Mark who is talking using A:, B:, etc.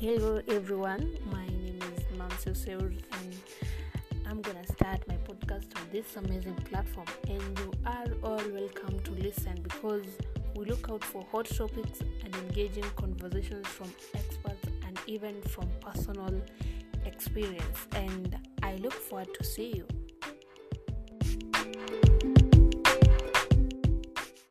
A: Hello everyone, my name is Mansu Seur and I'm gonna start my podcast on this amazing platform. And you are all welcome to listen because we look out for hot topics and engaging conversations from experts and even from personal experience. And I look forward to see you.